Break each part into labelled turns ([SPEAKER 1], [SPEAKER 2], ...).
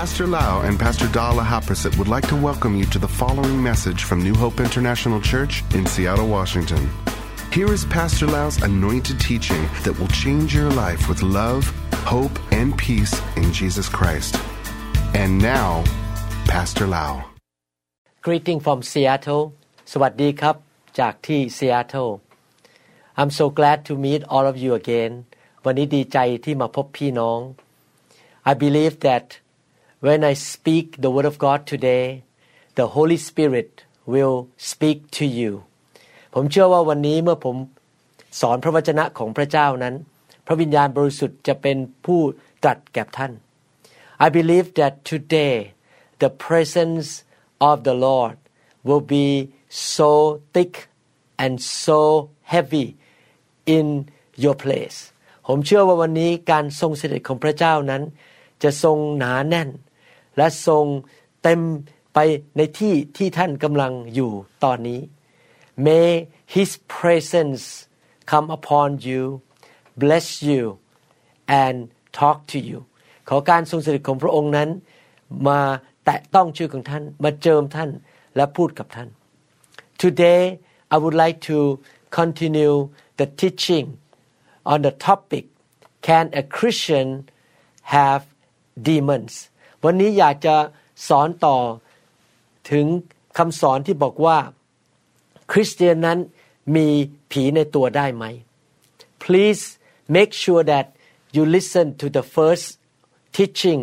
[SPEAKER 1] Pastor Lau and Pastor Dala Haprasit would like to welcome you to the following message from New Hope International Church in Seattle, Washington. Here is Pastor Lau's anointed teaching that will change your life with love, hope, and peace in Jesus Christ. And now, Pastor Lau.
[SPEAKER 2] Greeting from Seattle สวัสดีครับ จากที่ Seattle I'm so glad to meet all of you again วันนี้ดีใจที่มาพบพี่น้อง I believe that when I speak the word of God today the Holy Spirit will speak to you ผมเชื่อว่าวันนี้เมื่อผมสอนพระวจนะของพระเจ้านั้น พระวิญญาณบริสุทธิ์จะเป็นผู้ตรัสแก่ท่าน I believe that today the presence of the Lord will be so thick and so heavy in your place ผมเชื่อว่าวันนี้การทรงเสด็จของพระเจ้านั้น จะทรงหนาแน่น และทรงเต็มไปในที่ที่ท่านกำลังอยู่ตอนนี้ May His presence come upon you bless you and talk to you ขอการทรงเสด็จของพระองค์นั้น มาแตะต้องชื่อของท่าน มาเจิมท่านและพูดกับท่าน Today I would like to continue the teaching on the topic Can a Christian have demons วันนี้อยากจะสอนต่อถึงคำสอนที่บอกว่า คริสเตียนนั้นมีผีในตัวได้ไหม Please make sure that you listen to the first teaching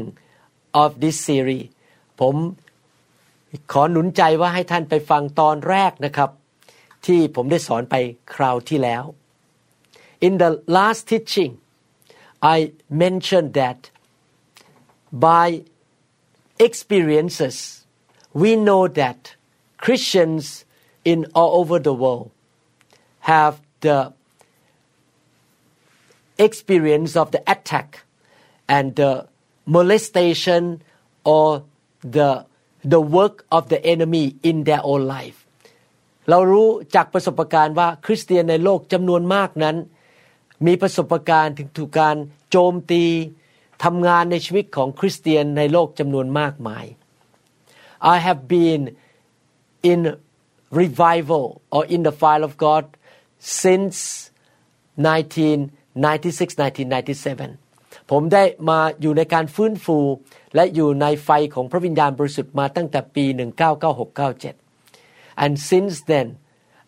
[SPEAKER 2] of this series ผมขอหนุนใจว่าให้ท่านไปฟังตอนแรกนะครับ ที่ผมได้สอนไปคราวที่แล้ว In the last teaching I mentioned that by experiences we know that Christians in all over the world have the experience of the attack and the molestation or the the work of the enemy in their own life เรารู้จากประสบการณ์ว่าคริสเตียนในโลกจำนวนมากนั้น มีประสบการณ์ถึงถูกการโจมตี ทำงานในชีวิตของคริสเตียนในโลกจำนวนมากมาย I have been in revival or in the fire of God since 1996-1997 ผมได้มาอยู่ในการฟื้นฟู และอยู่ในไฟของพระวิญญาณบริสุทธิ์มาตั้งแต่ปี 1996-97 and since then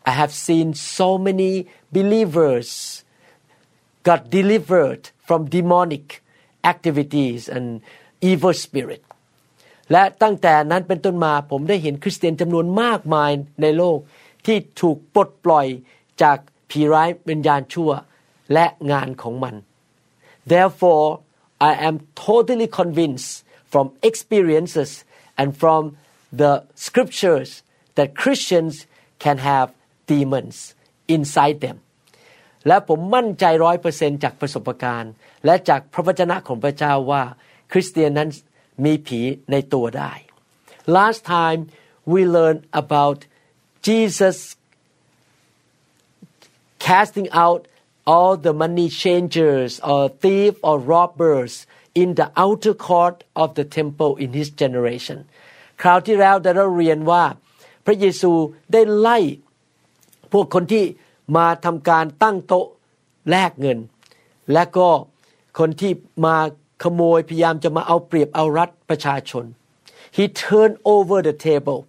[SPEAKER 2] I have seen so many believers got delivered from demonic activities and evil spirit และตั้งแต่นั้นเป็นต้นมาผมได้เห็นคริสเตียนจำนวนมากมายในโลกที่ถูกปลดปล่อยจากผีร้ายวิญญาณชั่วและงานของมัน Therefore I am totally convinced from experiences and from the scriptures that Christians can have demons inside them และผมมั่นใจร้อยเปอร์เซนจากประสบการณ์ และจากพระวจนะของพระเจ้าว่าคริสเตียนนั้นมีผีในตัวได้ Last time we learned about Jesus casting out all the money changers or thief or robbers in the outer court of the temple in his generation คราวที่แล้วได้เราเรียนว่า พระเยซูได้ไล่พวกคนที่ มาทำการตั้งโต๊ะแลกเงิน และก็คนที่มาขโมยพยายามจะมาเอาเปรียบเอารัดประชาชน he turned over the table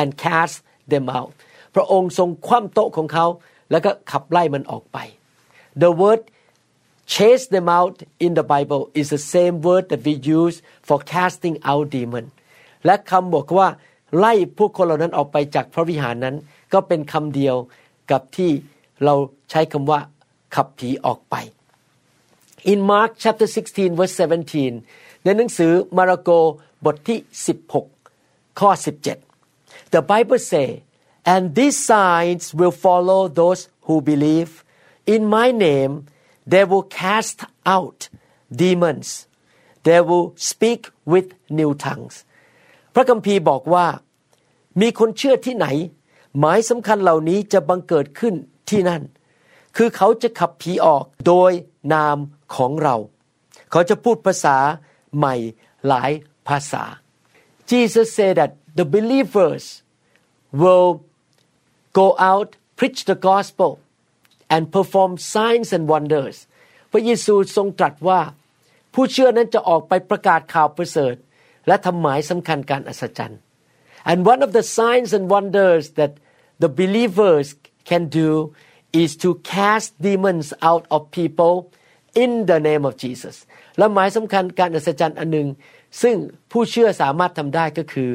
[SPEAKER 2] and cast them out พระองค์ทรงคว่ำโต๊ะของเขา แล้วก็ขับไล่มันออกไป the word chase them out in the Bible is the same word that we use for casting out demon และคำบอกว่า ไล่พวกคนเหล่านั้นออกไปจากพระวิหารนั้น ก็เป็นคำเดียวกับที่ เราใช้คำว่าขับผีออกไป In Mark chapter 16 verse 17 ในหนังสือมาระโกบทที่ 16 ข้อ 17 The Bible say and these signs will follow those who believe in my name they will cast out demons they will speak with new tongues พระคัมภีร์บอกว่า มีคนเชื่อที่ไหน หมายสำคัญเหล่านี้จะบังเกิดขึ้น ที่นั่น คือเขาจะขับผีออกโดยนามของเรา เขาจะพูดภาษาใหม่หลายภาษา Jesus said that the believers will go out preach the gospel and perform signs and wonders พระเยซูทรงตรัสว่า ผู้เชื่อนั้นจะออกไปประกาศข่าวประเสริฐ และทำหมายสำคัญการอัศจรรย์ and one of the signs and wonders that the believers can do is to cast demons out of people in the name of Jesus และหมายสำคัญการอัศจรรย์อันหนึ่งซึ่งผู้เชื่อสามารถทำได้ก็คือ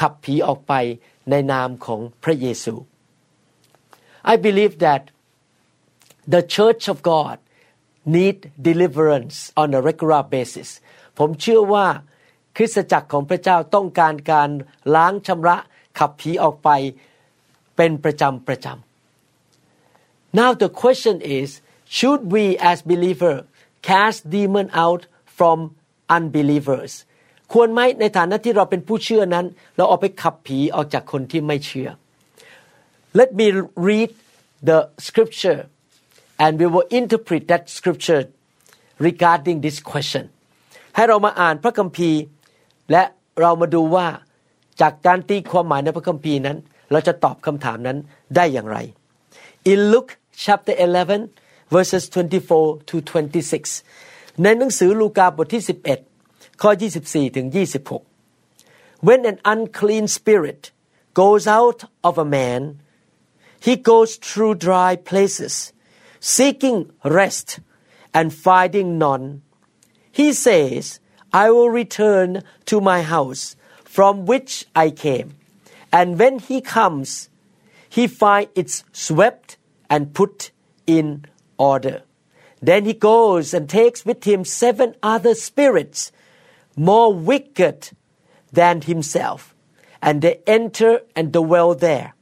[SPEAKER 2] ขับผีออกไปในนามของพระเยซู I believe that the church of God need deliverance on a regular basis ผมเชื่อว่าคริสตจักรของพระเจ้าต้องการการล้างชำระขับผีออกไปเป็นประจำประจำ Now the question is should we as believer cast demon out from unbelievers ควรไหมในฐานะที่เราเป็นผู้เชื่อนั้น เราเอาไปขับผีออกจากคนที่ไม่เชื่อ Let me read the scripture and we will interpret that scripture regarding this question ให้เรามาอ่านพระคัมภีร์ และเรามาดูว่าจากการตีความหมายในพระคัมภีร์นั้น เราจะตอบคำถามนั้นได้อย่างไร In Luke chapter 11 verses 24 to 26 ในหนังสือลูกาบทที่ 11 ข้อ 24 ถึง 26 When an unclean spirit goes out of a man he goes through dry places seeking rest and finding none he says I will return to my house from which I came and when he comes he finds it swept and put in order then he goes and takes with him seven other spirits more wicked than himself and they enter and dwell there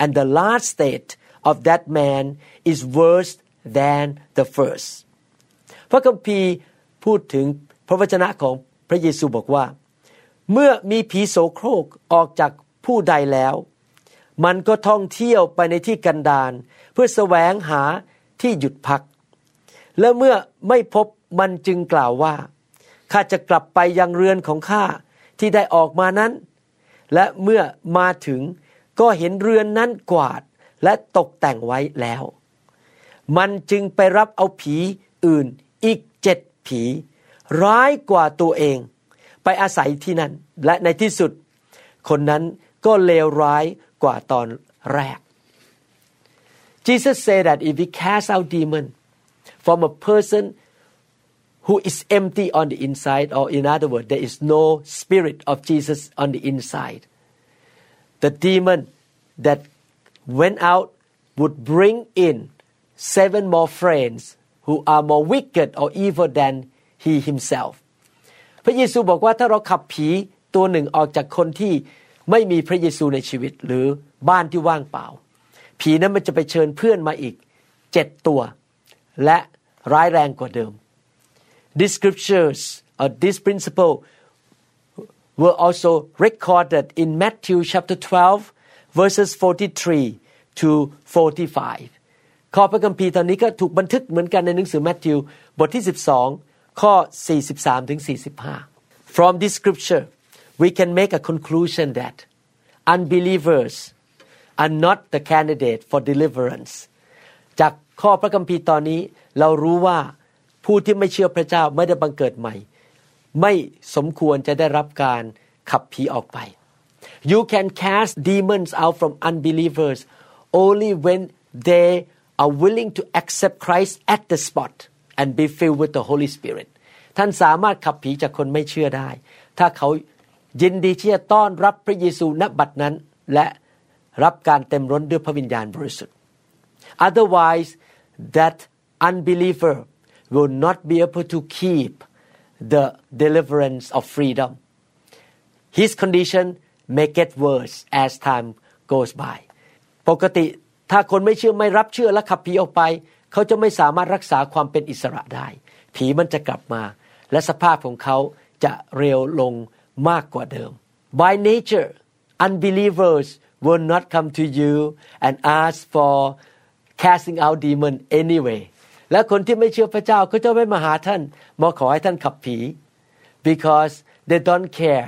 [SPEAKER 2] and the last state of that man is worse than the first พระคัมภีร์พูดถึงพระวจนะของพระเยซูบอกว่า เมื่อมีผีโสโครกออกจากผู้ใดแล้ว มันก็ท่องเที่ยวไปในที่กันดาร เพื่อแสวงหาที่หยุดพัก และเมื่อไม่พบมันจึงกล่าวว่าข้าจะกลับไปยังเรือนของข้าที่ได้ออกมานั้น และเมื่อมาถึงก็เห็นเรือนนั้นกวาดและตกแต่งไว้แล้ว มันจึงไปรับเอาผีอื่นอีกเจ็ดผี ร้ายกว่าตัวเอง ไปอาศัยที่นั่น และในที่สุด คนนั้นก็เลวร้ายกว่าตอนแรก Jesus said that if we cast out demon from a person who is empty on the inside, or in other words, there is no spirit of Jesus on the inside, the demon that went out would bring in seven more friends who are more wicked or evil than he himself พระเยซูบอกว่าถ้าเราขับผีตัวหนึ่งออกจากคนที่ไม่มีพระเยซูในชีวิตหรือบ้านที่ว่างเปล่า ผีนั้นมันจะไปเชิญเพื่อนมาอีกเจ็ดตัว และร้ายแรงกว่าเดิม These scriptures or this principle were also recorded in Matthew chapter 12 verses 43 to 45 ข้อพระคัมภีร์ตอนนี้ก็ถูกบันทึกเหมือนกันในหนังสือแมทธิวบทที่ 12 ข้อ 43ถึง45 From this scripture we can make a conclusion that unbelievers are not the candidate for deliverance จากข้อพระคัมภีร์ตอนนี้เรารู้ว่าผู้ที่ไม่เชื่อพระเจ้าไม่ได้บังเกิดใหม่ ไม่สมควรจะได้รับการขับผีออกไป You can cast demons out from unbelievers only when they are willing to accept Christ at the spot and be filled with the Holy Spirit ท่านสามารถขับผีจากคนไม่เชื่อได้ ถ้าเขายินดีที่จะต้อนรับพระเยซูณบัดนั้น และ รับการเต็มร้นด้วยพระวิญญาณบริสุทธิ์ otherwise that unbeliever will not be able to keep the deliverance of freedom his condition may get worse as time goes by ปกติถ้าคนไม่เชื่อไม่รับเชื่อและขับผีออกไป เขาจะไม่สามารถรักษาความเป็นอิสระได้ ผีมันจะกลับมา และสภาพของเขาจะเร็วลงมากกว่าเดิม By nature unbelievers will not come to you and ask for casting out demon anyway และคนที่ไม่เชื่อพระเจ้าก็จะไม่มาหาท่านมาขอให้ท่านขับผี because they don't care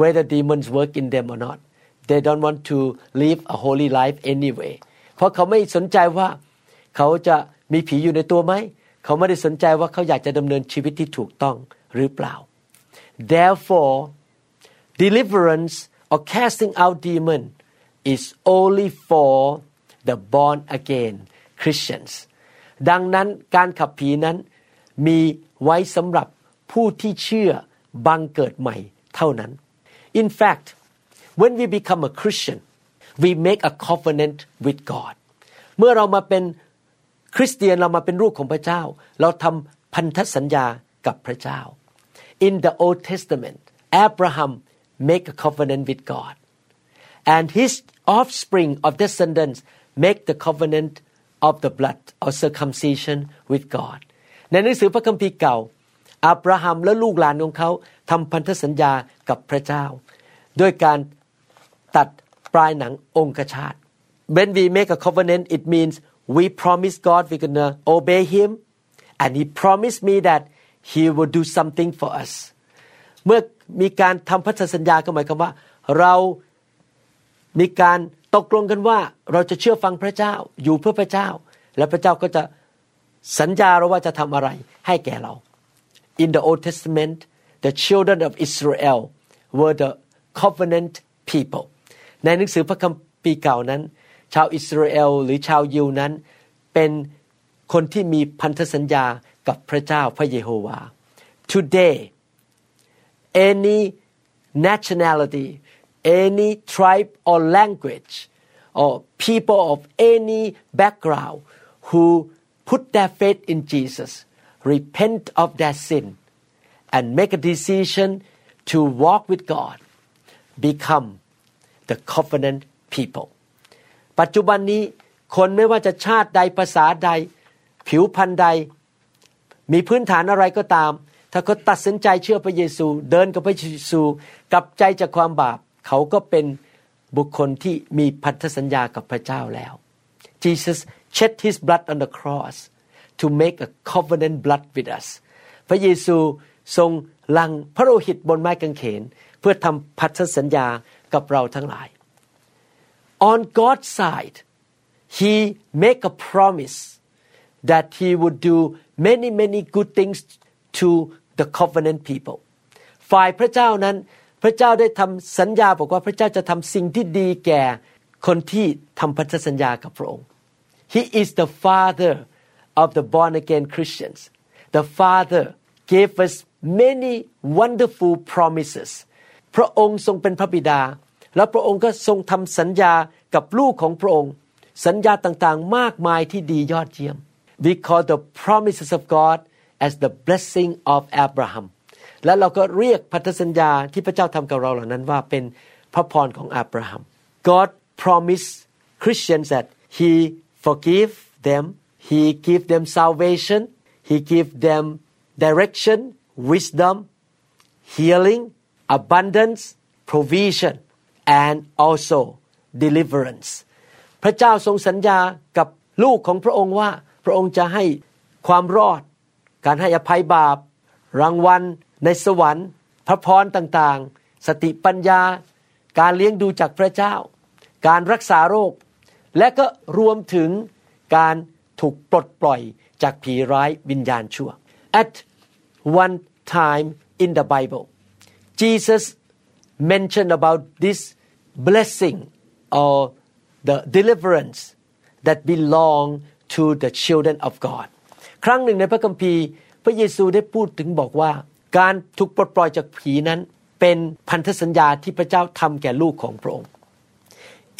[SPEAKER 2] whether demons work in them or not they don't want to live a holy life anyway เพราะเขาไม่สนใจว่าเขาจะมีผีอยู่ในตัวไหม เขาไม่ได้สนใจว่าเขาอยากจะดำเนินชีวิตที่ถูกต้องหรือเปล่า therefore deliverance or casting out demon is only for the born again Christians ดังนั้นการขับผีนั้นมีไว้สำหรับผู้ที่เชื่อบังเกิดใหม่เท่านั้น In fact when we become a Christian we make a covenant with God เมื่อเรามาเป็นคริสเตียนเรามาเป็นลูกของพระเจ้า เราทำพันธสัญญากับพระเจ้า In the Old Testament Abraham make a covenant with God and his offspring of descendants make the covenant of the blood or circumcision with God ในหนังสือพระคัมภีร์เก่าอับราฮัมและลูกหลานของเขาทำพันธสัญญากับพระเจ้า ด้วยการตัดปลายหนังองคชาต when we make a covenant it means we promise God we're gonna obey him and he promised me that he will do something for us เมื่อมีการทำพันธสัญญาก็หมายความว่า เรา มีการตกลงกันว่าเราจะเชื่อฟังพระเจ้าอยู่เพื่อพระเจ้า และพระเจ้าก็จะสัญญาเราว่าจะทำอะไรให้แก่เรา In the Old Testament the children of Israel were the covenant people ในหนังสือพระคัมภีร์เก่านั้น ชาวอิสราเอลหรือชาวยิวนั้น เป็นคนที่มีพันธสัญญากับพระเจ้าพระเยโฮวา Today any nationality any tribe or language or people of any background who put their faith in Jesus repent of their sin and make a decision to walk with God become the covenant people ปัจจุบันนี้คนไม่ว่าจะชาติใดภาษาใด ผิวพันธุ์ใด มีพื้นฐานอะไรก็ตาม ถ้าเขาตัดสินใจเชื่อพระเยซู เดินกับพระเยซูกลับใจจากความบาป เขาก็เป็นบุคคลที่มีพันธสัญญากับพระเจ้าแล้ว Jesus shed his blood on the cross to make a covenant blood with us พระเยซูทรงลังพระโลหิตบนไม้กางเขน เพื่อทำพันธสัญญากับเราทั้งหลาย On God's side He make a promise that He would do many many good things to the covenant people ฝ่ายพระเจ้านั้น พระเจ้าได้ทำสัญญาบอกว่าพระเจ้าจะทำสิ่งที่ดีแก่คนที่ทำพันธสัญญากับพระองค์ He is the father of the born again Christians the father gave us many wonderful promises พระองค์ทรงเป็นพระบิดา แล้วพระองค์ก็ทรงทำสัญญากับลูกของพระองค์ สัญญาต่างๆ มากมายที่ดียอดเยี่ยม we call the promises of God as the blessing of Abraham และเราก็เรียกพันธสัญญาที่พระเจ้าทำกับเราเหล่านั้นว่าเป็นพระพรของอับราฮัม God promised Christians that He forgive them He give them salvation He give them direction wisdom healing abundance provision and also deliverance พระเจ้าทรงสัญญากับลูกของพระองค์ว่า พระองค์จะให้ความรอด การให้อภัยบาป รางวัล ในสวรรค์ พระพรต่างๆ สติปัญญา การเลี้ยงดูจากพระเจ้า การรักษาโรค และก็รวมถึงการถูกปลดปล่อยจากผีร้ายวิญญาณชั่ว At one time in the Bible Jesus mentioned about this blessing or the deliverance that belong to the children of God ครั้งหนึ่งในพระคัมภีร์ พระเยซูได้พูดถึงบอกว่า การถูกปลดปล่อยจากผีนั้นเป็นพันธสัญญาที่พระเจ้าทำแก่ลูกของพระองค์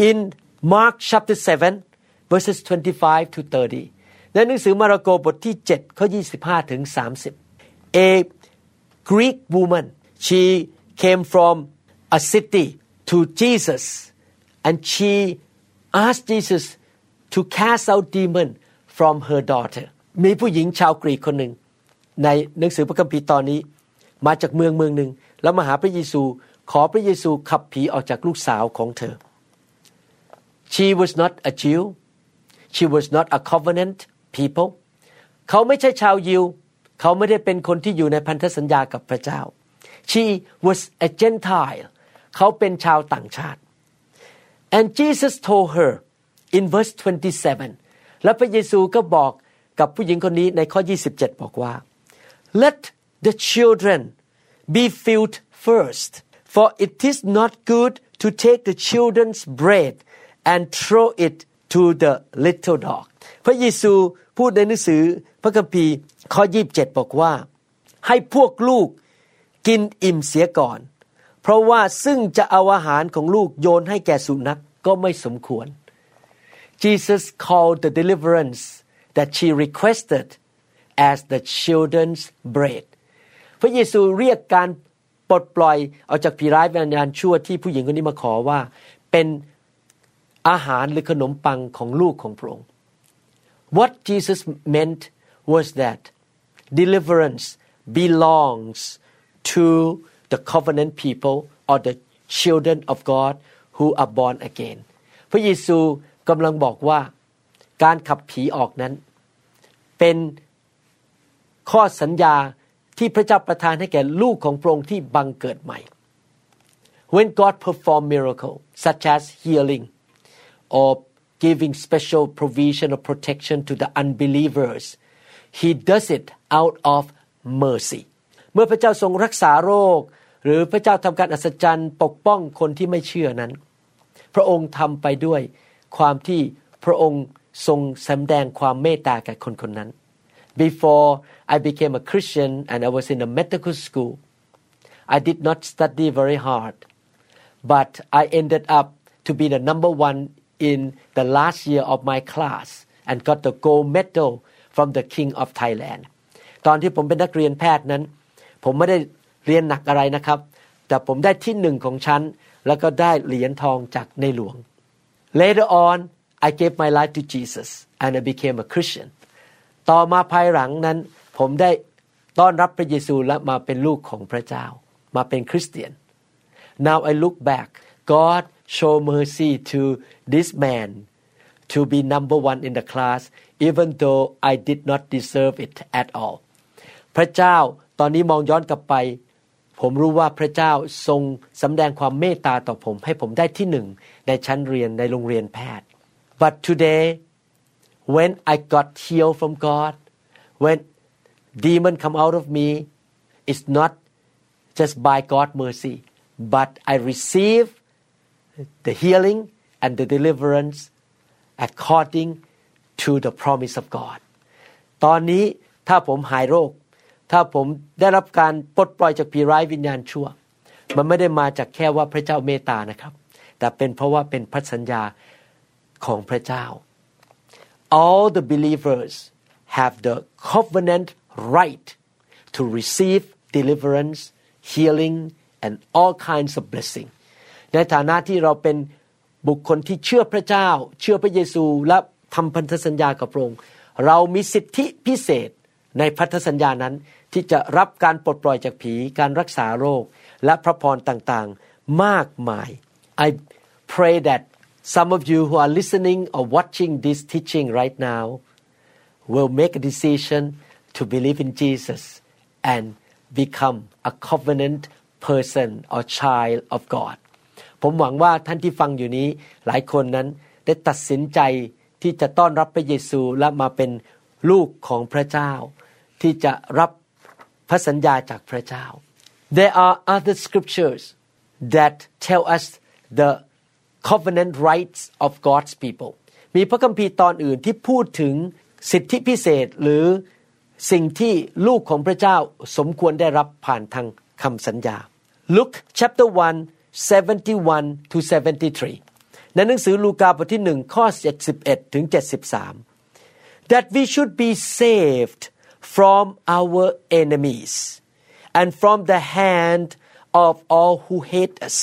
[SPEAKER 2] In Mark chapter 7 verses 25 to 30ในหนังสือมาระโกบทที่7ข้อ25ถึง30 A Greek woman she came from a city to Jesus and she asked Jesus to cast out demon from her daughter มีผู้หญิงชาวกรีกคนหนึ่งในหนังสือพระคัมภีร์ตอนนี้ มาจากเมืองเมืองหนึ่งแล้วมาหาพระเยซูขอพระเยซูขับผีออกจากลูกสาวของเธอ she was not a Jew she was not a covenant people เขาไม่ใช่ชาวยิว เขาไม่ได้เป็นคนที่อยู่ในพันธสัญญากับพระเจ้า she was a Gentile เขาเป็นชาวต่างชาติ and Jesus told her in verse 27 และพระเยซูก็บอกกับผู้หญิงคนนี้ในข้อ 27 บอกว่า let the children be filled first for it is not good to take the children's bread and throw it to the little dog พระเยซูพูดในหนังสือพระคัมภีร์ข้อ 27 บอกว่า ให้พวกลูกกินอิ่มเสียก่อน เพราะว่าซึ่งจะเอาอาหารของลูกโยนให้แก่สุนัขกก็ไม่สมควร Jesus called the deliverance that she requested as the children's bread พระเยซูเรียกการปลดปล่อยออกจากผีร้ายวิญญาณชั่วที่ผู้หญิงคนนี้มาขอว่า เป็นอาหารหรือขนมปังของลูกของพระองค์ What Jesus meant was that deliverance belongs to the covenant people or the children of God who are born again พระเยซูกำลังบอกว่าการขับผีออกนั้น เป็นข้อสัญญา ที่พระเจ้าประทานให้แก่ลูกของพระองค์ที่บังเกิดใหม่ When God perform miracle such as healing or giving special provision or protection to the unbelievers he does it out of mercy เมื่อพระเจ้าทรงรักษาโรค หรือพระเจ้าทำการอัศจรรย์ปกป้องคนที่ไม่เชื่อนั้น พระองค์ทำไปด้วยความที่พระองค์ทรงแสดงความเมตตาแก่คนคนนั้น Before I became a Christian and I was in a medical school I did not study very hard but I ended up to be the number one in the last year of my class and got the gold medal from the King of Thailand ตอนที่ผมเป็นนักเรียนแพทย์นั้น ผมไม่ได้เรียนหนักอะไรนะครับ แต่ผมได้ที่หนึ่งของชั้น แล้วก็ได้เหรียญทองจากในหลวง Later on I gave my life to Jesus and I became a Christian ต่อมาภายหลังนั้น ผมได้ต้อนรับพระเยซูและมาเป็นลูกของพระเจ้า มาเป็นคริสเตียน Now I look back God show mercy to this man to be number one in the class even though I did not deserve it at all พระเจ้าตอนนี้มองย้อนกลับไป ผมรู้ว่าพระเจ้าทรงสำแดงความเมตตาต่อผม ให้ผมได้ที่หนึ่งในชั้นเรียนในโรงเรียนแพทย์ but today when I got healed from God when demon come out of me it's not just by God mercy but I receive the healing and the deliverance according to the promise of God ตอนนี้ถ้าผมหายโรค ถ้าผมได้รับการปลดปล่อยจากผีร้ายวิญญาณชั่ว มันไม่ได้มาจากแค่ว่าพระเจ้าเมตตานะครับ แต่เป็นเพราะว่าเป็นพันสัญญาของพระเจ้า all the believers have the covenant right to receive deliverance healing and all kinds of blessing ในฐานะที่เราเป็นบุคคลที่เชื่อพระเจ้า เชื่อพระเยซูและทำพันธสัญญากับพระองค์ เรามีสิทธิพิเศษในพันธสัญญานั้นที่จะรับการปลดปล่อยจากผี การรักษาโรค และพระพรต่างๆ มากมาย I pray that some of you who are listening or watching this teaching right now will make a decision to believe in Jesus and become a covenant person or child of God ผมหวังว่าท่านที่ฟังอยู่นี้หลายคนนั้นได้ตัดสินใจที่จะต้อนรับพระเยซูและมาเป็นลูกของพระเจ้า ที่จะรับพระสัญญาจากพระเจ้า There are other scriptures that tell us the covenant rights of God's people มีพระคัมภีร์ตอนอื่นที่พูดถึงสิทธิพิเศษหรือสิ่งที่ลูกของพระเจ้าสมควรได้รับผ่านทางคำสัญญา Luke chapter 1 71 to 73ในหนังสือลูกาบทที่หนึ่งข้อ71ถึง73 that we should be saved from our enemies and from the hand of all who hate us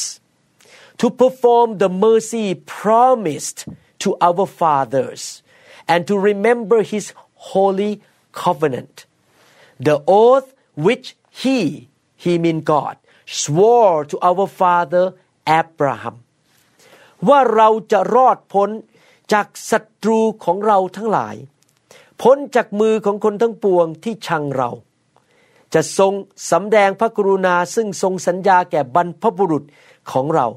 [SPEAKER 2] To perform the mercy promised to our fathers and to remember his holy covenant the oath which he he mean God swore to our father Abraham ว่าเราจะรอดพ้นจากศัตรูของเราทั้งหลาย พ้นจากมือของคนทั้งปวงที่ชังเรา จะทรงสำแดงพระกรุณาซึ่งทรงสัญญาแก่บรรพบุรุษของเรา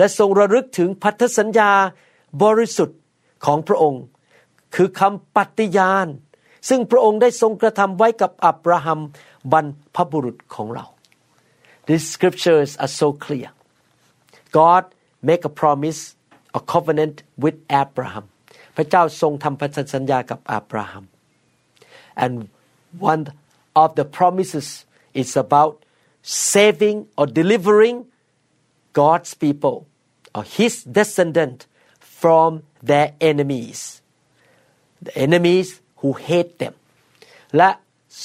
[SPEAKER 2] และทรงระลึกถึงพันธสัญญาบริสุทธิ์ของพระองค์ คือคำปฏิญาณ ซึ่งพระองค์ได้ทรงกระทำไว้กับอับราฮัมบรรพบุรุษของเรา These scriptures are so clear God make a promise a covenant with Abraham พระเจ้าทรงทำพันธสัญญากับอับราฮัม and one of the promises is about saving or delivering God's people or his descendant from their enemies the enemies who hate them และ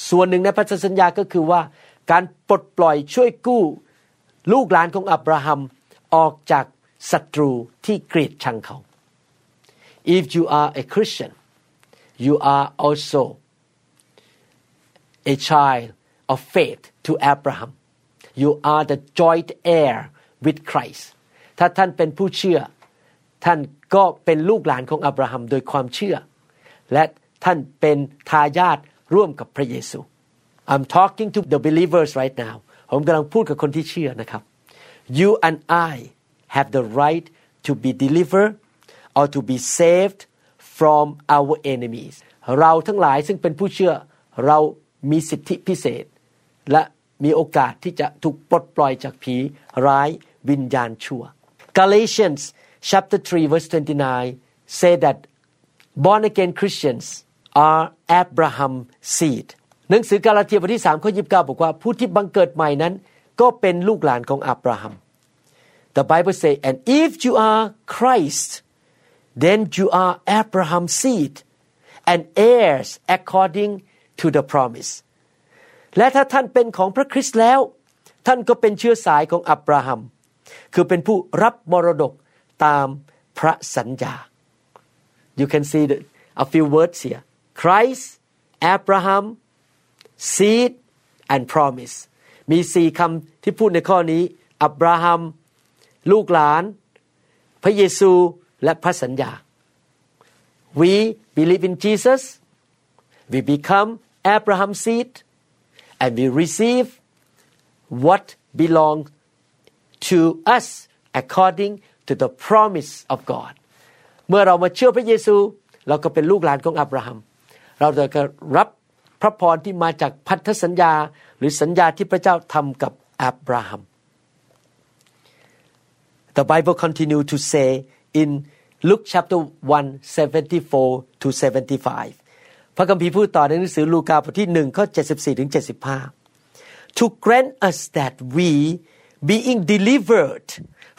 [SPEAKER 2] ส่วนหนึ่งในพันธสัญญาก็คือว่า การปลดปล่อยช่วยกู้ ลูกหลานของอับราฮัม ออกจากศัตรูที่เกลียดชังเขา if you are a Christian you are also a child of faith to Abraham you are the joint heir with Christ ถ้าท่านเป็นผู้เชื่อ ท่านก็เป็นลูกหลานของอับราฮัมโดยความเชื่อ และท่านเป็นทายาทร่วมกับพระเยซู I'm talking to the believers right now ผมกำลังพูดกับคนที่เชื่อนะครับ You and I have the right to be delivered or to be saved from our enemies เราทั้งหลายซึ่งเป็นผู้เชื่อเรามีสิทธิพิเศษ และมีโอกาสที่จะถูกปลดปล่อยจากผีร้ายวิญญาณชั่ว Galatians chapter 3 verse 29 say that born again Christians are Abraham seed หนังสือกาลาเทียบทที่3ข้อ29 บอกว่าผู้ที่บังเกิดใหม่นั้น ก็เป็นลูกหลานของอับราฮัม The Bible say and if you are Christ then you are Abraham's seed and heirs according to the promise และถ้าท่านเป็นของพระคริสต์แล้ว ท่านก็เป็นเชื้อสายของอับราฮัม คือเป็นผู้รับมรดกตามพระสัญญา You can see the, a few words here Christ Abraham seed and promise มีสี่คำที่พูดในข้อนี้ อับราฮัม ลูกหลาน พระเยซูและพระสัญญา We believe in Jesus we become Abraham's seed and we receive what belongs to us according to the promise of God เมื่อเรามาเชื่อพระเยซู เราก็เป็นลูกหลานของอับราฮัม เราจะรับพระพรที่มาจากพันธสัญญาหรือสัญญาที่พระเจ้าทำกับอับราฮัม The Bible continue to say in Luke chapter 1 74 to 75 พระคัมภีร์พูดต่อในหนังสือลูกาบทที่1ข้อ74ถึง75 To grant us that we being delivered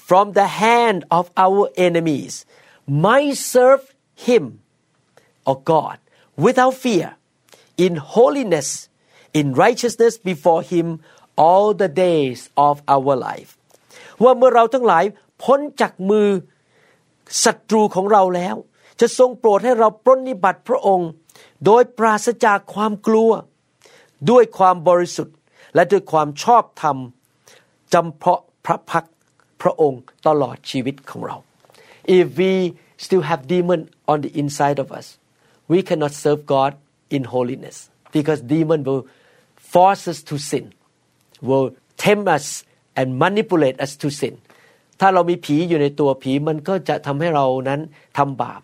[SPEAKER 2] from the hand of our enemies might serve him or God without fear in holiness in righteousness before him all the days of our life ว่าเมื่อเราทั้งหลายพ้นจากมือศัตรูของเราแล้ว จะทรงโปรดให้เราปรนนิบัติพระองค์ โดยปราศจากความกลัว ด้วยความบริสุทธิ์ และด้วยความชอบธรรม จำเพาะพระพักพระองค์ตลอดชีวิตของเรา if we still have demon on the inside of us we cannot serve God in holiness because demon will force us to sin will tempt us and manipulate us to sin ถ้าเรามีผีอยู่ในตัวผีมันก็จะทำให้เรานั้นทำบาป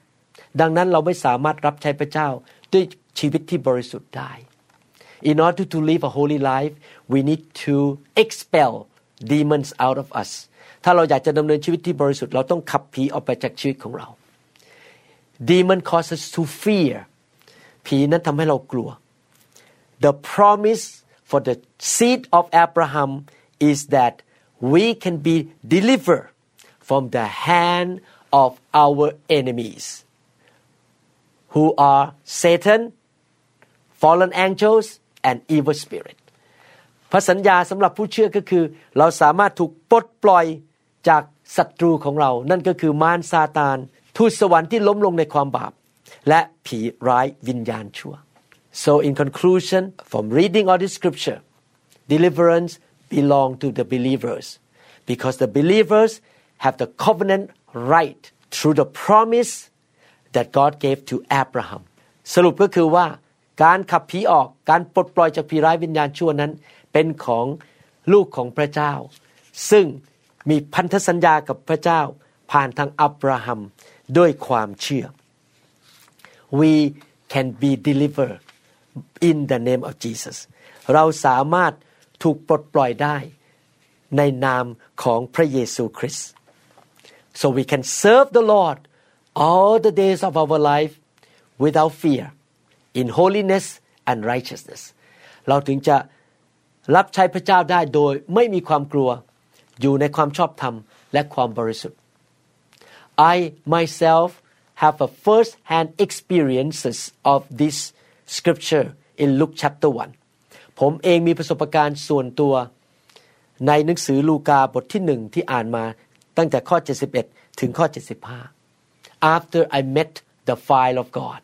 [SPEAKER 2] ดังนั้นเราไม่สามารถรับใช้พระเจ้าด้วยชีวิตที่บริสุทธิ์ได้ In order to live a holy life we need to expel demons out of us ถ้าเราอยากจะดำเนินชีวิตที่บริสุทธิ์เราต้องขับผีออกไปจากชีวิตของเรา Demon causes to fear ผีนั้นทำให้เรากลัว The promise for the seed of Abraham is that we can be delivered from the hand of our enemies who are Satan fallen angels and evil spirit พระสัญญาสำหรับผู้เชื่อก็คือ เราสามารถถูกปลดปล่อยจากศัตรูของเรา นั่นก็คือมารซาตาน ทูตสวรรค์ที่ล้มลงในความบาป และผีร้ายวิญญาณชั่ว so in conclusion from reading all this scripture deliverance belong to the believers because the believers have the covenant right through the promise that God gave to Abraham สรุปก็คือว่าการขับผีออกการปลดปล่อยจากผีร้ายวิญญาณชั่วนั้น เป็นของลูกของพระเจ้า ซึ่งมีพันธสัญญากับพระเจ้าผ่านทางอับราฮัมด้วยความเชื่อ we can be delivered in the name of Jesus เราสามารถถูกปลดปล่อยได้ในนามของพระเยซูคริสต์ so we can serve the Lord all the days of our life without fear in holiness and righteousness เราถึงจะ รับใช้พระเจ้าได้โดยไม่มีความกลัว อยู่ในความชอบธรรมและความบริสุทธิ์ I myself have a first hand experiences of this scripture in Luke chapter 1 ผมเองมีประสบการณ์ส่วนตัว ในหนังสือลูกาบทที่หนึ่งที่อ่านมาตั้งแต่ข้อ 71 ถึงข้อ 75 after I met the fire of God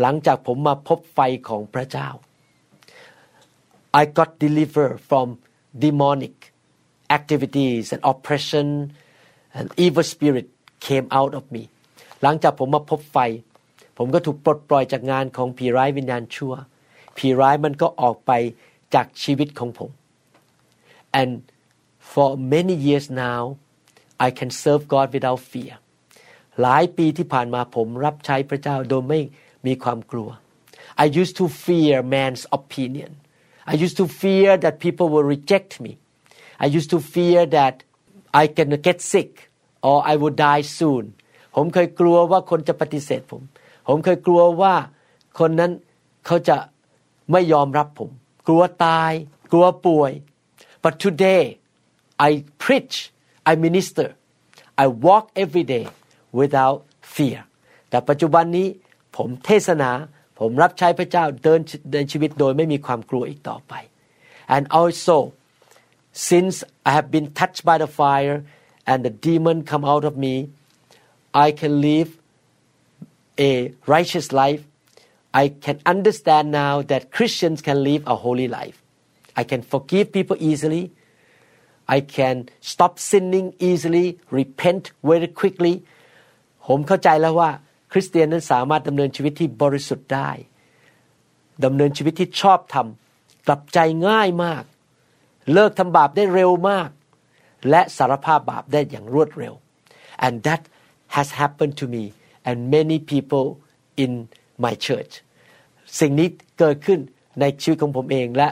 [SPEAKER 2] หลังจากผมมาพบไฟของพระเจ้า I got delivered from demonic activities and oppression and evil spirit came out of me หลังจากผมมาพบไฟ ผมก็ถูกปลดปล่อยจากงานของผีร้ายวิญญาณชั่ว ผีร้ายมันก็ออกไปจากชีวิตของผม and for many years now I can serve God without fear หลายปีที่ผ่านมาผมรับใช้พระเจ้าโดยไม่มีความกลัว I used to fear man's opinion I used to fear that people will reject me I used to fear that I can get sick or I would die soon ผมเคยกลัวว่าคนจะปฏิเสธผม ผมเคยกลัวว่าคนนั้นเขาจะไม่ยอมรับผม กลัวตาย กลัวป่วย but today I preach I minister I walk every day without fear แต่ปัจจุบันนี้ผมเทศนา ผมรับใช้พระเจ้าเดินเดินชีวิตโดยไม่มีความกลัวอีกต่อไป and also since I have been touched by the fire and the demon come out of me I can live a righteous life I can understand now that Christians can live a holy life I can forgive people easily I can stop sinning easily repent very quickly ผมเข้าใจแล้วว่า คริสเตียนนั้นสามารถดำเนินชีวิตที่บริสุทธิ์ได้ดำเนินชีวิตที่ชอบธรรมกลับใจง่ายมาก เลิกทำบาปได้เร็วมาก และสารภาพบาปได้อย่างรวดเร็ว and that has happened to me and many people in my church สิ่งนี้เกิดขึ้นในชีวิตของผมเองและ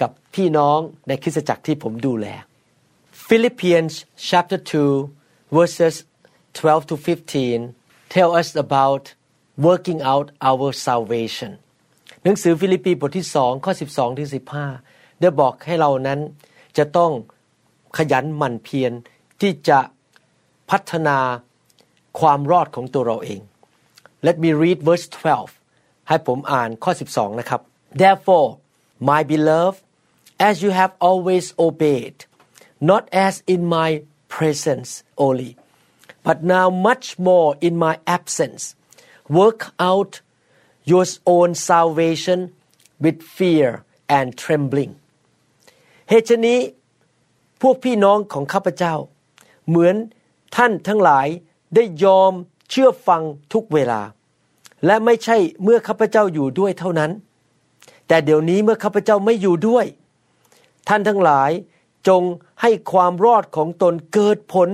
[SPEAKER 2] กับพี่น้องในคริสตจักรที่ผมดูแล Philippians chapter 2 verses 12 to 15 tell us about working out our salvation หนังสือฟิลิปปีบทที่สองข้อ 12ถึง15 ได้บอกให้เรานั้นจะต้องขยันหมั่นเพียรที่จะพัฒนาความรอดของตัวเราเอง Let me read verse 12 ให้ผมอ่านข้อ 12 นะครับ Therefore my beloved as you have always obeyed not as in my presence only but now much more in my absence work out your own salvation with fear and trembling เหตุนี้ พวกพี่น้องของข้าพเจ้า เหมือนท่านทั้งหลายได้ยอมเชื่อฟังทุกเวลา และไม่ใช่เมื่อข้าพเจ้าอยู่ด้วยเท่านั้น แต่เดี๋ยวนี้เมื่อข้าพเจ้าไม่อยู่ด้วย ท่านทั้งหลายจงให้ความรอดของตนเกิดผล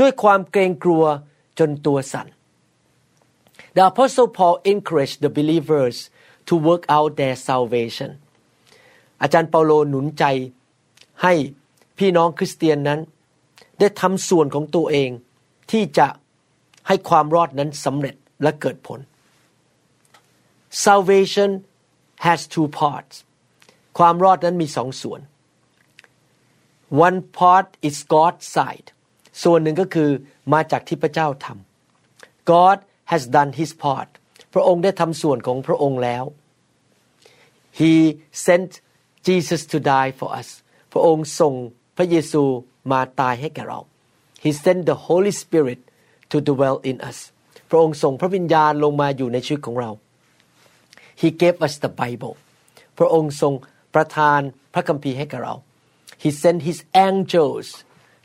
[SPEAKER 2] ด้วยความเกรงกลัวจนตัวสั่น The Apostle Paul encouraged the believers to work out their salvation อาจารย์เปาโลหนุนใจให้พี่น้องคริสเตียนนั้น ได้ทำส่วนของตัวเองที่จะให้ความรอดนั้นสำเร็จและเกิดผล salvation has two parts ความรอดนั้นมีสองส่วน one part is God's side ส่วนหนึ่งก็คือมาจากที่พระเจ้าทำ God has done his part พระองค์ได้ทำส่วนของพระองค์แล้ว He sent Jesus to die for us พระองค์ส่งพระเยซูมาตายให้แก่เรา He sent the Holy Spirit to dwell in us พระองค์ส่งพระวิญญาณลงมาอยู่ในชีวิตของเรา He gave us the Bible พระองค์ทรงประทานพระคัมภีร์ให้กับเรา He sent His angels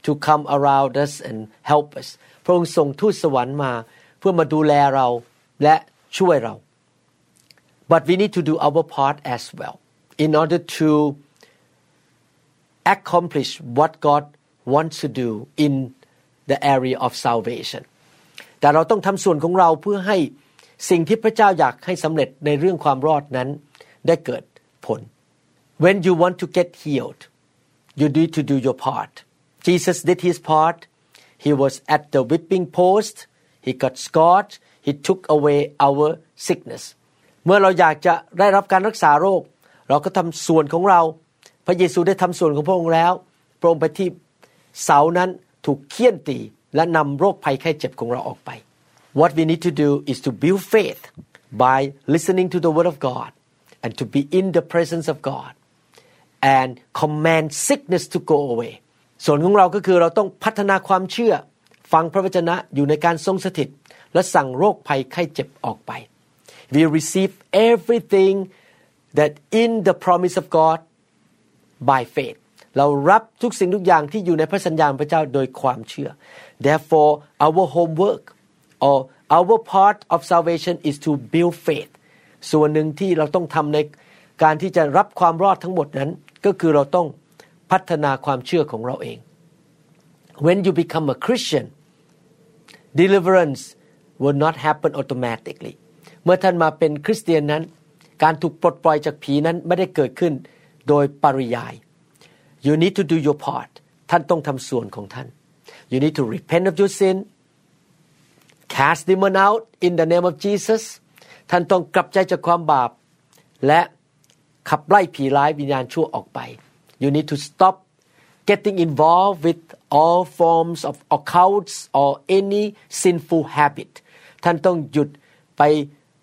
[SPEAKER 2] to come around us and help us พระองค์ส่งทูตสวรรค์มาเพื่อมาดูแลเราและช่วยเรา but we need to do our part as well in order to accomplish what God wants to do in the area of salvation แต่เราต้องทำส่วนของเราเพื่อให้สิ่งที่พระเจ้าอยากให้สำเร็จในเรื่องความรอดนั้นได้เกิดผล when you want to get healed you need to do your part Jesus did his part he was at the whipping post he got scourged he took away our sickness เมื่อเราอยากจะได้รับการรักษาโรค เราก็ทำส่วนของเรา พระเยซูได้ทำส่วนของพระองค์แล้วพระองค์ไปที่เสานั้นถูกเคี่ยนตี และนำโรคภัยไข้เจ็บของเราออกไป What we need to do is to build faith by listening to the word of God and to be in the presence of God and command sickness to go away ส่วนของเราก็คือเราต้องพัฒนาความเชื่อ ฟังพระวจนะอยู่ในการทรงสถิต และสั่งโรคภัยไข้เจ็บออกไป we receive everything that in the promise of God by faith เรารับทุกสิ่งทุกอย่างที่อยู่ในพระสัญญาณพระเจ้าโดยความเชื่อ therefore our homework or our part of salvation is to build faith ส่วนหนึ่งที่เราต้องทำในการที่จะรับความรอดทั้งหมดนั้น ก็คือเราต้อง พัฒนาความเชื่อของเราเอง when you become a Christian deliverance will not happen automatically เมื่อท่านมาเป็นคริสเตียนนั้น การถูกปลดปล่อยจากผีนั้นไม่ได้เกิดขึ้นโดยปริยาย you need to do your part ท่านต้องทำส่วนของท่าน you need to repent of your sin cast demon out in the name of Jesus ท่านต้องกลับใจจากความบาป และขับไล่ผีร้ายวิญญาณชั่วออกไป you need to stop getting involved with all forms of occults or any sinful habit ท่านต้องหยุดไป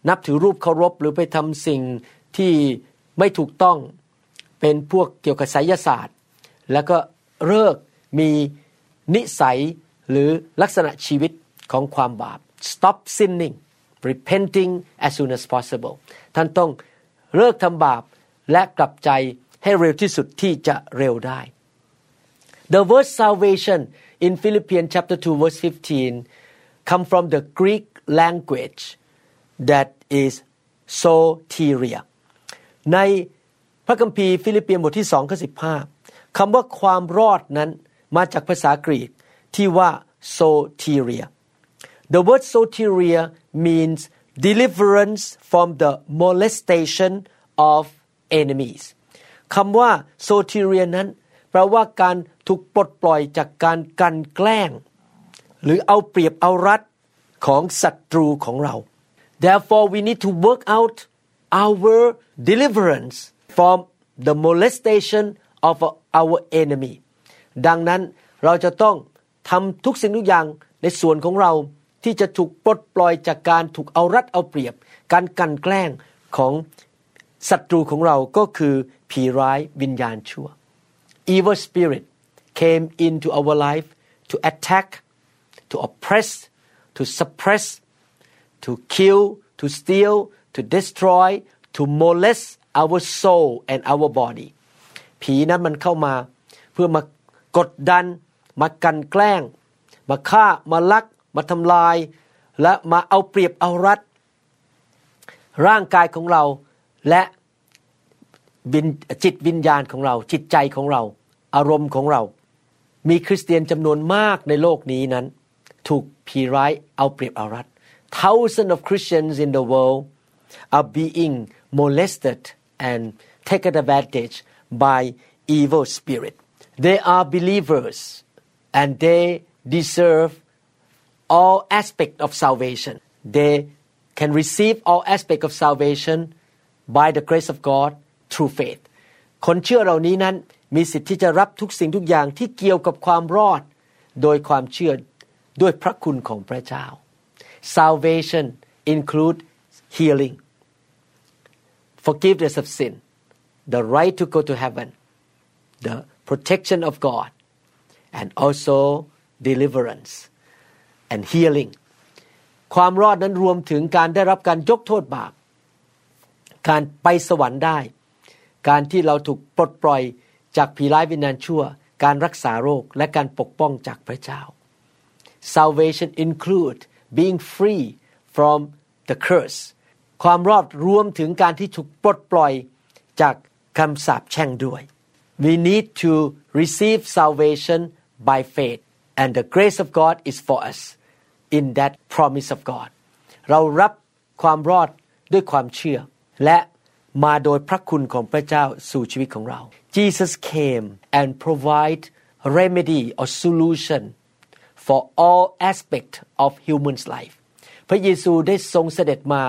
[SPEAKER 2] นับถือรูปเคารพหรือไปทำสิ่งที่ไม่ถูกต้องเป็นพวกเกี่ยวกับไสยศาสตร์ แล้วก็เลิกมีนิสัยหรือลักษณะชีวิตของความบาป stop sinning repenting as soon as possible ท่านต้องเลิกทำบาปและกลับใจ ให้เร็วที่สุดที่จะเร็วได้ The word salvation in Philippians chapter 2 verse 15 come from the Greek language that is soteria ในพระคัมภีร์ฟิลิปเปียนบทที่2ข้อ15คำว่าความรอดนั้นมาจากภาษากรีกที่ว่า soteria The word soteria means deliverance from the molestation of enemies คำว่า soteria นั้นแปลว่าการถูกปลดปล่อยจากการกันแกล้ง หรือเอาเปรียบเอารัดของศัตรูของเรา Therefore we need to work out our deliverance from the molestation of our enemy ดังนั้นเราจะต้องทำทุกสิ่งทุกอย่างในส่วนของเราที่จะถูกปลดปล่อยจากการถูกเอารัดเอาเปรียบ การกันแกล้งของ ศัตรูของเราก็คือผีร้ายวิญญาณชั่ว evil spirit came into our life to attack to oppress to suppress to kill to steal to destroy to molest our soul and our body ผีนั้นมันเข้ามาเพื่อมากดดัน มากันแกล้ง มาฆ่ามาลัก มาทำลาย และมาเอาเปรียบเอารัด ร่างกายของเราและ จิตวิญญาณของเรา จิตใจของเรา อารมณ์ของเรา มีคริสเตียนจำนวนมากในโลกนี้นั้น ถูกผีร้ายเอาเปรียบเอารัด Thousands of Christians in the world are being molested and taken advantage by evil spirit. They are believers and they deserve all aspect of salvation. They can receive all aspect of salvation by the grace of God true faith คนเชื่อเหล่านี้นั้นมีสิทธิที่จะรับทุกสิ่งทุกอย่างที่เกี่ยวกับความรอด โดยความเชื่อด้วยพระคุณของพระเจ้า salvation include healing forgiveness of sin the right to go to heaven the protection of God and also deliverance and healing ความรอดนั้นรวมถึงการได้รับการยกโทษบาป การไปสวรรค์ได้ การที่เราถูกปลดปล่อยจากผีร้ายวิญญาณชั่ว การรักษาโรคและการปกป้องจากพระเจ้า salvation include being free from the curse ความรอดรวมถึงการที่ถูกปลดปล่อยจากคำสาปแช่งด้วย we need to receive salvation by faith and the grace of God is for us in that promise of God เรารับความรอดด้วยความเชื่อ และ มาโดยพระคุณของพระเจ้าสู่ชีวิตของเรา Jesus came and provide remedy or solution for all aspect of human's life พระเยซูได้ทรงเสด็จมา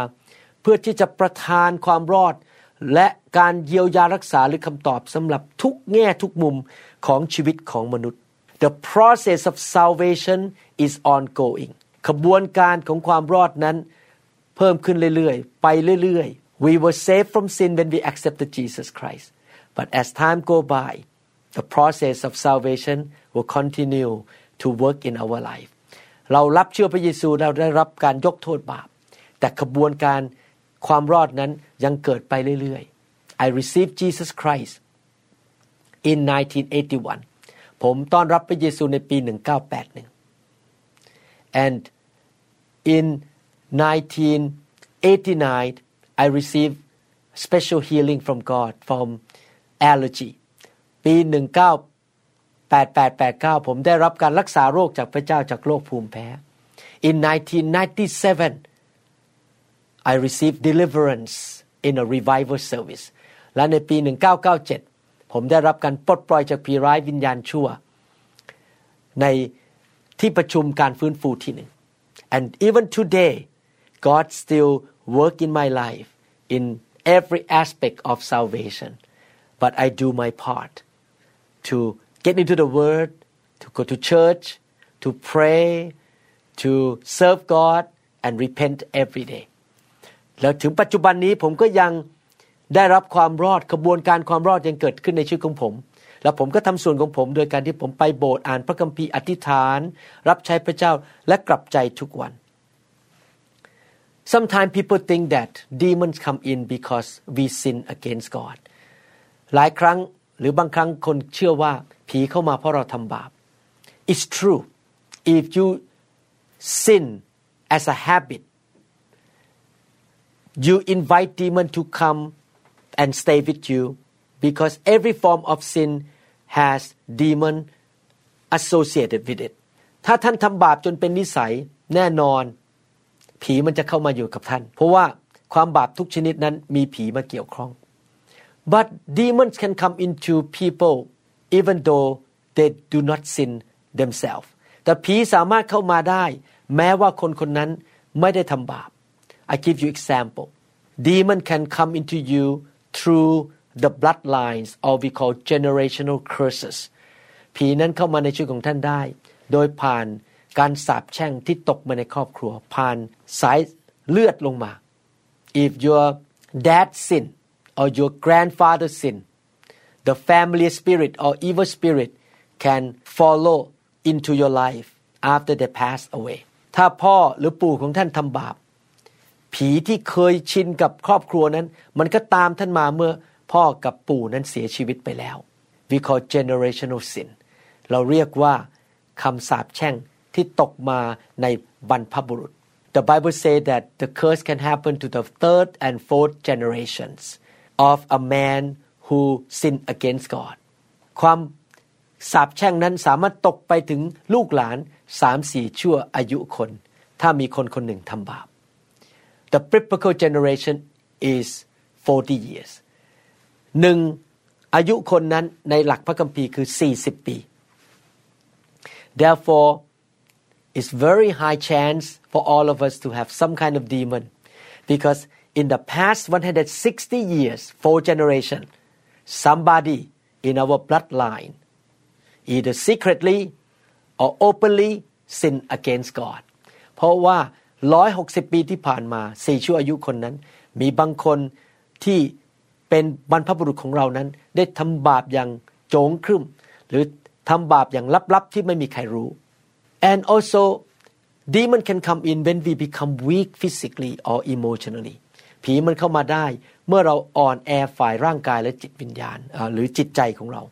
[SPEAKER 2] เพื่อที่จะประทานความรอด และการเยียวยารักษาหรือคำตอบสำหรับทุกแง่ทุกมุมของชีวิตของมนุษย์ The process of salvation is ongoing ขบวนการของความรอดนั้น เพิ่มขึ้นเรื่อยๆ ไปเรื่อยๆ We were saved from sin when we accepted Jesus Christ but as time go by the process of salvation will continue to work in our life เรารับเชื่อพระเยซูเราได้รับการยกโทษบาป แต่ขบวนการความรอดนั้นยังเกิดไปเรื่อยๆ I received Jesus Christ in 1981 ผมต้อนรับพระเยซูในปี 1981 and in 1989 I received special healing from God from allergy ปี 198889 ผมได้รับการรักษาโรคจากพระเจ้าจากโรคภูมิแพ้ in 1997 I received deliverance in a revival service และในปี 1997 ผมได้รับการปลดปล่อยจากผีร้ายวิญญาณชั่ว ในที่ประชุมการฟื้นฟูที่หนึ่ง and even today God still work in my life in every aspect of salvation but I do my part to get into the word to go to church to pray to serve God and repent every day แล้วถึงปัจจุบันนี้ผมก็ยังได้รับความรอดขบวนการความรอดยังเกิดขึ้นในชีวิตของผม แล้วผมก็ทำส่วนของผมโดยการที่ผมไปโบสถ์อ่านพระคัมภีร์อธิษฐาน รับใช้พระเจ้าและกลับใจทุกวัน Sometimes people think that demons come in because we sin against God หลายครั้งหรือบางครั้งคนเชื่อว่าผีเข้ามาเพราะเราทำบาป It's true if you sin as a habit you invite demon to come and stay with you because every form of sin has demon associated with it ถ้าท่านทำบาปจนเป็นนิสัยแน่นอน ผีมันจะเข้ามาอยู่กับท่าน เพราะว่าความบาปทุกชนิดนั้นมีผีมาเกี่ยวข้อง but demons can come into people even though they do not sin themselves แต่ผีสามารถเข้ามาได้ แม้ว่าคนคนนั้นไม่ได้ทำบาป I give you example demon can come into you through the bloodlines or we call generational curses ผีนั้นเข้ามาในชีวิตของท่านได้ โดยผ่าน การสาปแช่งที่ตกมาในครอบครัว ผ่านสายเลือดลงมา if your dad sin or your grandfather sin the family spirit or evil spirit can follow into your life after they pass away ถ้าพ่อหรือปู่ของท่านทำบาป ผีที่เคยชินกับครอบครัวนั้น มันก็ตามท่านมาเมื่อพ่อกับปู่นั้นเสียชีวิตไปแล้ว we call generational sin เราเรียกว่าคำสาปแช่ง ที่ตกมาในบรรพบุรุษ The Bible say that the curse can happen to the third and fourth generations of a man who sin against God ความสาปแช่งนั้นสามารถตกไปถึงลูกหลานสามสี่ชั่วอายุคน ถ้ามีคนคนหนึ่งทำบาป The biblical generation is 40 years หนึ่งอายุคนนั้นในหลักพระคัมภีร์คือ 40 ปี Therefore it's very high chance for all of us to have some kind of demon because in the past 160 years four generation somebody in our bloodline either secretly or openly sin against God เพราะว่า 160 ปีที่ผ่านมาสี่ชั่วอายุคนนั้น มีบางคนที่เป็นบรรพบุรุษของเรานั้น ได้ทำบาปอย่างโจงครึ่ม หรือทำบาปอย่างลับๆที่ไม่มีใครรู้ and also demon can come in when we become weak physically or emotionally ผีมันเข้ามาได้ เมื่อเราอ่อนแอฝ่ายร่างกายและจิตวิญญาณหรือจิตใจของเรา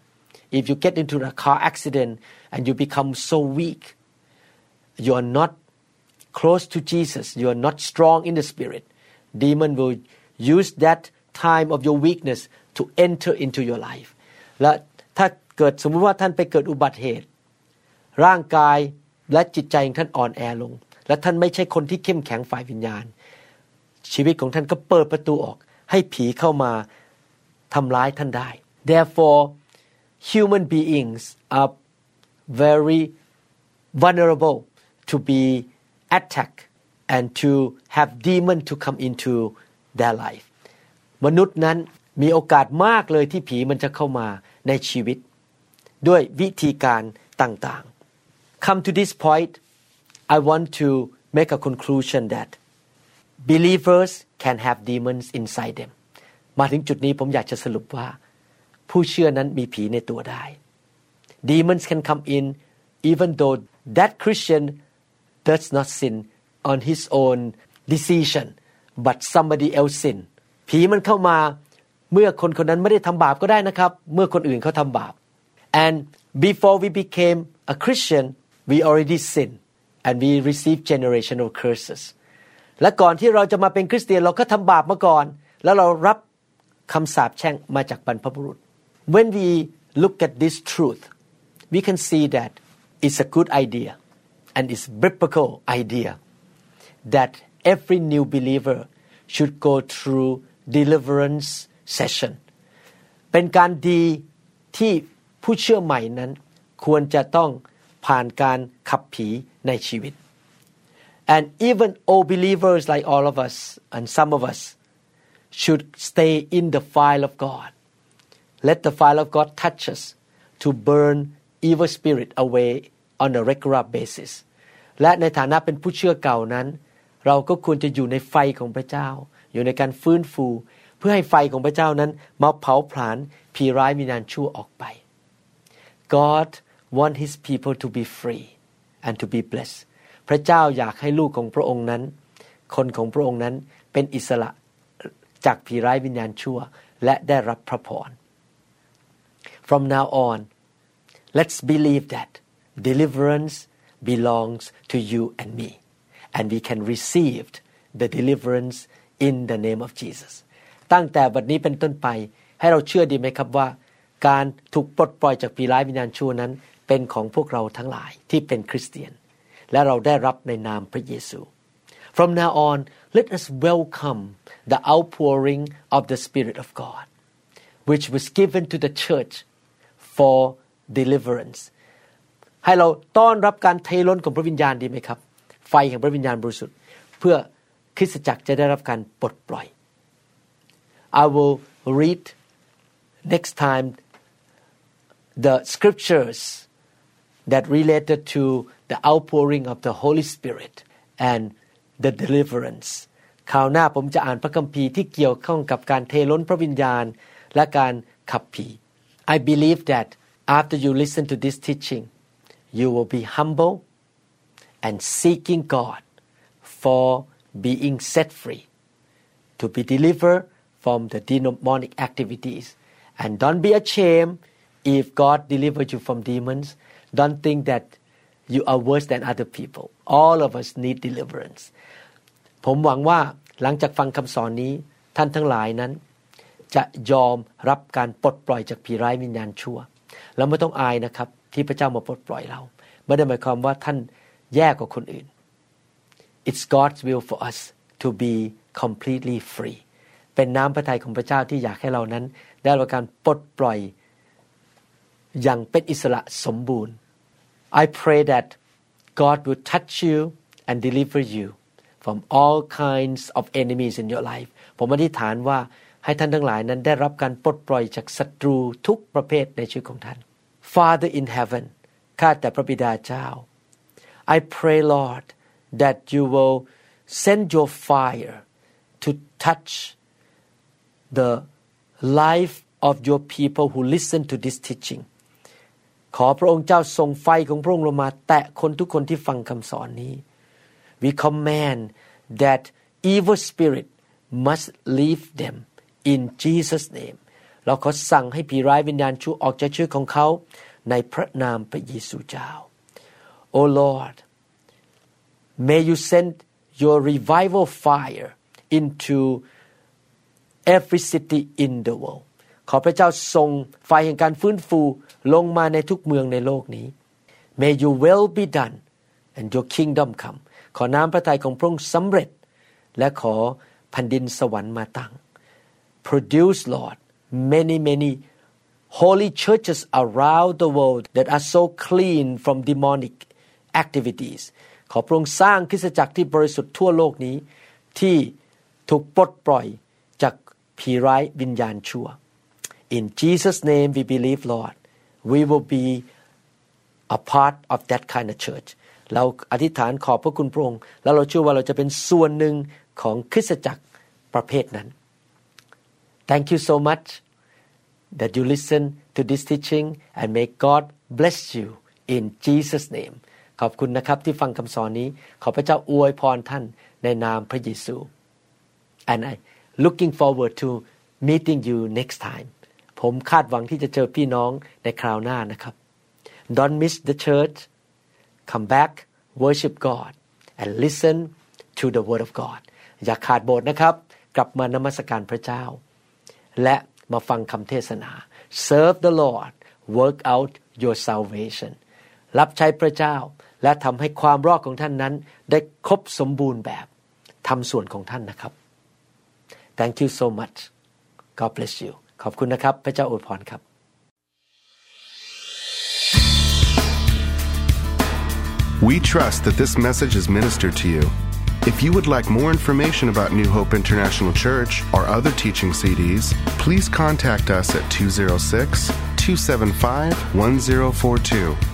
[SPEAKER 2] if you get into a car accident and you become so weak you are not close to Jesus you are not strong in the spirit demon will use that time of your weakness to enter into your life และถ้าเกิดสมมติว่าท่านไปเกิดอุบัติเหตุ ร่างกาย และจิตใจของท่านอ่อนแอลง และท่านไม่ใช่คนที่เข้มแข็งฝ่ายวิญญาณ ชีวิตของท่านก็เปิดประตูออก ให้ผีเข้ามาทำร้ายท่านได้ therefore human beings are very vulnerable to be attacked and to have demon to come into their life มนุษย์นั้นมีโอกาสมากเลยที่ผีมันจะเข้ามาในชีวิต ด้วยวิธีการต่าง Come to this point I want to make a conclusion that believers can have demons inside them มาถึงจุดนี้ผมอยากจะสรุปว่า ผู้เชื่อนั้นมีผีในตัวได้ demons can come in even though that Christian does not sin on his own decision but somebody else sin ผีมันเข้ามาเมื่อคนคนนั้นไม่ได้ทำบาปก็ได้นะครับ เมื่อคนอื่นเขาทำบาป and before we became a Christian we already sin and we receive generational curses และก่อนที่เราจะมาเป็นคริสเตียนเราก็ทำบาปมาก่อน แล้วเรารับคำสาปแช่งมาจากบรรพบุรุษ when we look at this truth we can see that it's a good idea and it's biblical idea that every new believer should go through deliverance session เป็นการดีที่ผู้เชื่อใหม่นั้น ควรจะต้อง ผ่านการขับผีในชีวิต and even old believers like all of us and some of us should stay in the fire of God let the fire of God touch us to burn evil spirit away on a regular basis และในฐานะเป็นผู้เชื่อเก่านั้น เราก็ควรจะอยู่ในไฟของพระเจ้า อยู่ในการฟื้นฟู เพื่อให้ไฟของพระเจ้านั้นมาเผาผลาญผีร้ายวิญญาณชั่วออกไป God want His people to be free and to be blessed พระเจ้าอยากให้ลูกของพระองค์นั้น คนของพระองค์นั้นเป็นอิสระจากผีร้ายวิญญาณชั่ว และได้รับพระพร From now on let's believe that deliverance belongs to you and me and we can receive the deliverance in the name of Jesus ตั้งแต่บัดนี้เป็นต้นไปให้เราเชื่อดีไหมครับว่า การถูกปลดปล่อยจากผีร้ายวิญญาณชั่วนั้น เป็นของพวกเราทั้งหลายที่เป็นคริสเตียน และเราได้รับในนามพระเยซู From now on let us welcome the outpouring of the Spirit of God which was given to the church for deliverance ให้เราต้อนรับการเทล้นของพระวิญญาณดีไหมครับ ไฟแห่งพระวิญญาณบริสุทธิ์เพื่อคริสตจักรจะได้รับการปลดปล่อย I will read next time the scriptures that related to the outpouring of the Holy Spirit and the deliverance คราวหน้าผมจะอ่านพระคัมภีร์ที่เกี่ยวข้องกับการเทล้นพระวิญญาณและการขับผี I believe that after you listen to this teaching you will be humble and seeking God for being set free to be delivered from the demonic activities and don't be ashamed if God delivers you from demons don't think that you are worse than other people all of us need deliverance ผมหวังว่าหลังจากฟังคำสอนนี้ท่านทั้งหลายนั้น จะยอมรับการปลดปล่อยจากผีร้ายวิญญาณชั่ว แล้วไม่ต้องอายนะครับ ที่พระเจ้ามาปลดปล่อยเรา ไม่ได้หมายความว่าท่านแย่กว่าคนอื่น It's God's will for us to be completely free เป็นน้ำพระทัยของพระเจ้าที่อยากให้เรานั้น ได้รับการปลดปล่อยอย่างเป็นอิสระสมบูรณ์ I pray that God will touch you and deliver you from all kinds of enemies in your life ผมอธิษฐานว่าให้ท่านทั้งหลายนั้นได้รับการปลดปล่อยจากศัตรูทุกประเภทในชีวิตของท่าน Father in heaven ข้าแต่พระบิดาเจ้า I pray Lord that you will send your fire to touch the life of your people who listen to this teaching ขอพระองค์เจ้าส่งไฟของพระองค์ลงมา แตะคนทุกคนที่ฟังคำสอนนี้ We command that evil spirit must leave them in Jesus name เราขอสั่งให้ผีร้ายวิญญาณชั่วออกจากชีวิตของเขาในพระนามพระเยซูเจ้า Oh Lord may you send your revival fire into every city in the world ขอพระเจ้าทรงไฟแห่งการฟื้นฟู ลงมาในทุกเมืองในโลกนี้ May your will be done and your kingdom come ขอน้ำพระทัยของพระองค์สำเร็จ และขอแผ่นดินสวรรค์มาตั้ง Produce Lord many many holy churches around the world that are so clean from demonic activities ขอพระองค์สร้างคริสตจักรที่บริสุทธิ์ทั่วโลกนี้ ที่ถูกปลดปล่อยจากผีร้ายวิญญาณชั่ว In Jesus name we believe Lord we will be a part of that kind of church เราอธิษฐานขอบพระคุณพระองค์แล้วเราเชื่อว่าเราจะเป็นส่วนหนึ่งของคริสตจักรประเภทนั้น Thank you so much that you listen to this teaching and may God bless you in Jesus name ขอบคุณนะครับที่ฟังคำสอนนี้ ขอพระเจ้าอวยพรท่านในนามพระเยซู and I looking forward to meeting you next time ผมคาดหวังที่จะเจอพี่น้องในคราวหน้านะครับ Don't miss the church come back worship God and listen to the word of God อย่าขาดโบสถ์นะครับ กลับมานมัสการพระเจ้า และมาฟังคำเทศนา serve the Lord work out your salvation รับใช้พระเจ้าและทำให้ความรอดของท่านนั้น ได้ครบสมบูรณ์แบบทำส่วนของท่านนะครับ thank you so much God bless you ขอบคุณนะครับ พระเจ้าอวยพรครับ
[SPEAKER 1] We trust that this message is ministered to you. If you would like more information about New Hope International Church or other teaching CDs, please contact us at 206 275 1042.